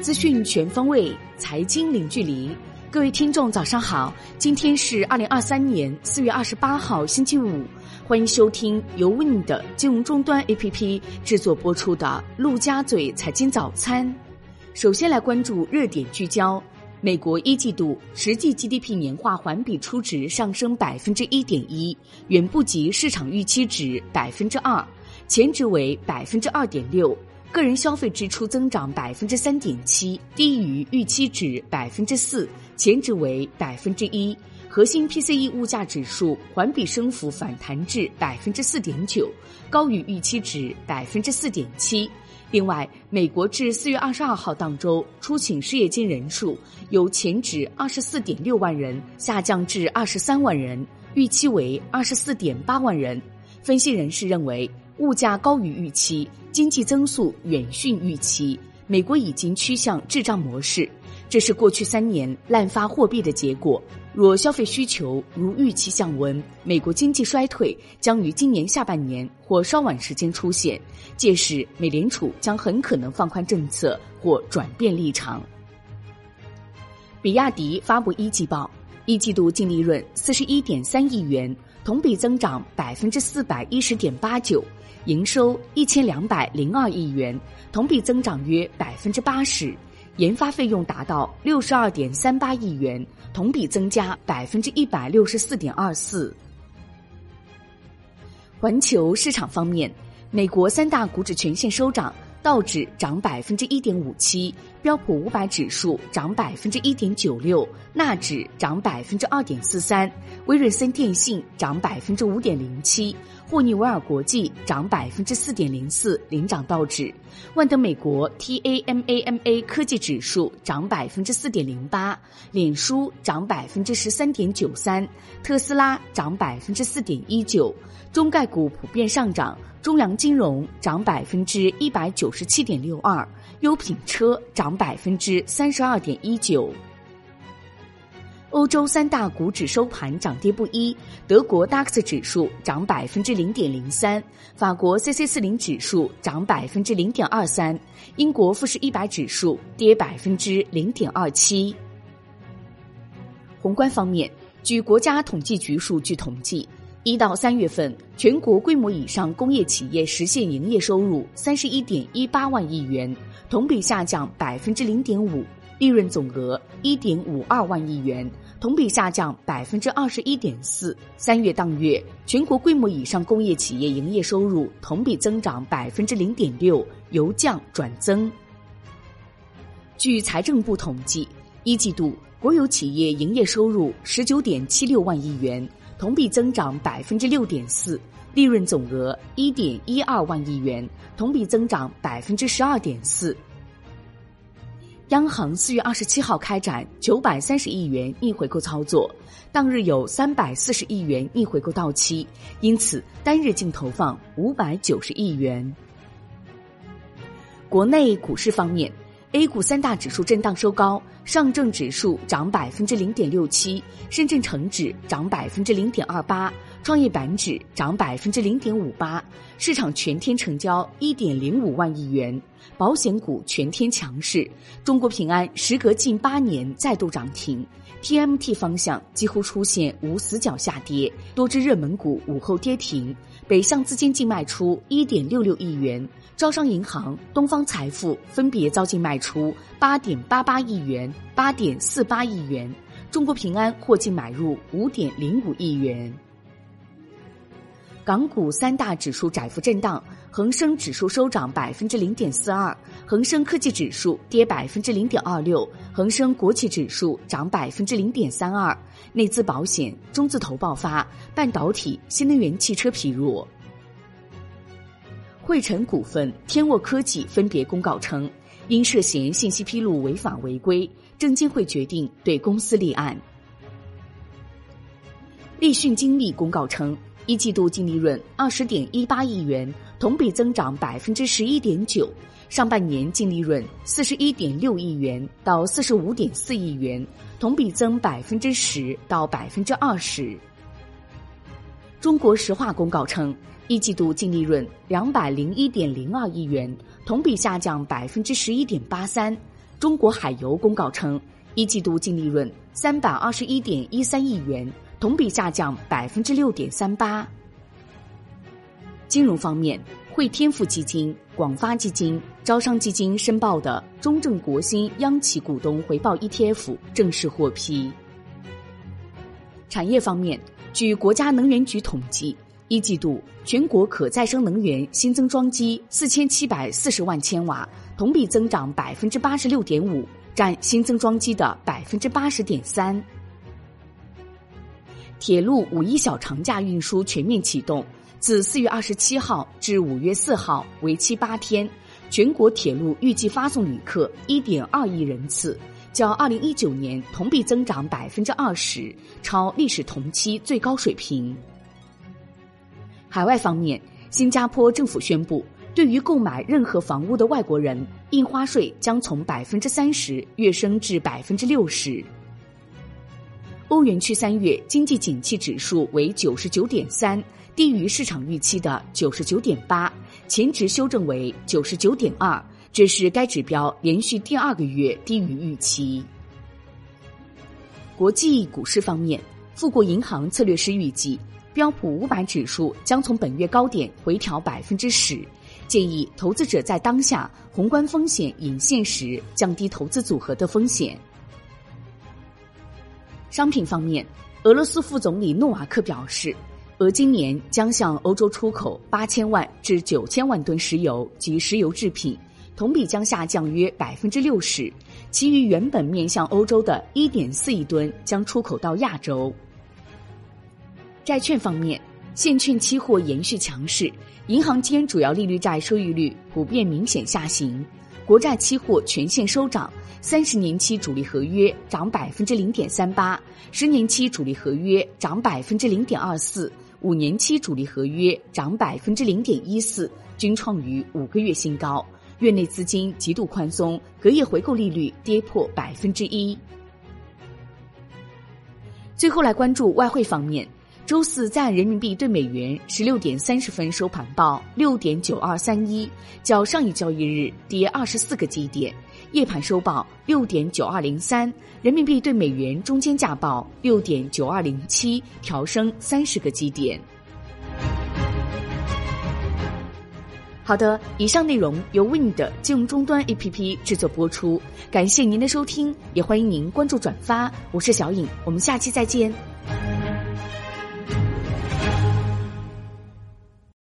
资讯全方位，财经零距离。各位听众，早上好！今天是二零二三年四月二十八号，星期五。欢迎收听由 Win 的金融终端 APP 制作播出的《陆家嘴财经早餐》。首先来关注热点聚焦：美国一季度实际 GDP 年化环比初值上升百分之一点一，远不及市场预期值百分之二，前值为百分之二点六。个人消费支出增长百分之三点七，低于预期值百分之四，前值为百分之一。核心 PCE 物价指数环比升幅反弹至百分之四点九，高于预期值百分之四点七。另外，美国至四月二十二号当周出请失业金人数由前值二十四点六万人下降至二十三万人，预期为二十四点八万人。分析人士认为。物价高于预期，经济增速远逊预期，美国已经趋向滞胀模式，这是过去三年滥发货币的结果。若消费需求如预期降温，美国经济衰退将于今年下半年或稍晚时间出现，届时美联储将很可能放宽政策或转变立场。比亚迪发布一季报，一季度净利润四十一点三亿元，同比增长百分之四百一十点八九。营收一千两百零二亿元，同比增长约百分之八十；研发费用达到六十二点三八亿元，同比增加百分之一百六十四点二四。环球市场方面，美国三大股指全线收涨，道指涨百分之一点五七，标普五百指数涨百分之一点九六，纳指涨百分之二点四三，威瑞森电信涨百分之五点零七。霍尼韦尔国际涨百分之四点零四，领涨道指；万德美国 TAMAMA 科技指数涨百分之四点零八，脸书涨百分之十三点九三，特斯拉涨百分之四点一九，中概股普遍上涨，中粮金融涨百分之一百九十七点六二，优品车涨百分之三十二点一九。欧洲三大股指收盘涨跌不一，德国 DAX 指数涨百分之零点零三，法国 CC 四零指数涨百分之零点二三，英国富时一百指数跌百分之零点二七。宏观方面，据国家统计局数据统计，一到三月份全国规模以上工业企业实现营业收入三十一点一八万亿元，同比下降百分之零点五。利润总额一点五二万亿元，同比下降百分之二十一点四。三月当月，全国规模以上工业企业营业收入同比增长百分之零点六，由降转增。据财政部统计，一季度国有企业营业收入十九点七六万亿元，同比增长百分之六点四；利润总额一点一二万亿元，同比增长百分之十二点四。央行四月二十七号开展九百三十亿元逆回购操作，当日有三百四十亿元逆回购到期，因此单日净投放五百九十亿元。国内股市方面，A 股三大指数震荡收高，上证指数涨百分之零点六七，深圳成指涨百分之零点二八。创业板指涨百分之零点五八，市场全天成交一点零五万亿元，保险股全天强势，中国平安时隔近八年再度涨停，TMT 方向几乎出现无死角下跌，多只热门股午后跌停，北向资金净卖出一点六六亿元，招商银行、东方财富分别遭净卖出八点八八亿元、八点四八亿元，中国平安获净买入五点零五亿元。港股三大指数窄幅震荡，恒生指数收涨百分之零点四二，恒生科技指数跌百分之零点二六，恒生国企指数涨百分之零点三二。内资保险、中字头爆发，半导体、新能源汽车疲弱。汇成股份、天沃科技分别公告称，因涉嫌信息披露违法违规，证监会决定对公司立案。立讯精密公告称。一季度净利润二十点一八亿元，同比增长百分之十一点九。上半年净利润四十一点六亿元到四十五点四亿元，同比增百分之十到百分之二十。中国石化公告称，一季度净利润两百零一点零二亿元，同比下降百分之十一点八三。中国海油公告称，一季度净利润三百二十一点一三亿元，同比下降百分之六点三八。金融方面，汇添富基金、广发基金、招商基金申报的中证国新央企股东回报 ETF 正式获批。产业方面，据国家能源局统计，一季度全国可再生能源新增装机四千七百四十万千瓦，同比增长百分之八十六点五，占新增装机的百分之八十点三。铁路五一小长假运输全面启动。自四月二十七号至五月四号，为期八天，全国铁路预计发送旅客一点二亿人次，较二零一九年同比增长百分之二十，超历史同期最高水平。海外方面，新加坡政府宣布，对于购买任何房屋的外国人，印花税将从百分之三十跃升至百分之六十。欧元区三月经济景气指数为九十九点三。低于市场预期的九十九点八，前值修正为九十九点二，这是该指标连续第二个月低于预期。国际股市方面，富国银行策略师预计，标普五百指数将从本月高点回调百分之十，建议投资者在当下宏观风险隐现时，降低投资组合的风险。商品方面，俄罗斯副总理诺瓦克表示。俄今年将向欧洲出口八千万至九千万吨石油及石油制品，同比将下降约百分之六十。其余原本面向欧洲的一点四亿吨将出口到亚洲。债券方面，现券期货延续强势，银行间主要利率债收益率普遍明显下行，国债期货全线收涨，三十年期主力合约涨百分之零点三八，十年期主力合约涨百分之零点二四。五年期主力合约涨百分之零点一四，均创于五个月新高。月内资金极度宽松，隔夜回购利率跌破百分之一。最后来关注外汇方面，周四在人民币对美元十六点三十分收盘报六点九二三一，较上一交易日跌二十四个基点。夜盘收报六点九二零三，人民币对美元中间价报六点九二零七，调升三十个基点。好的，以上内容由 Wind 金融终端 APP 制作播出，感谢您的收听，也欢迎您关注转发。我是小颖，我们下期再见。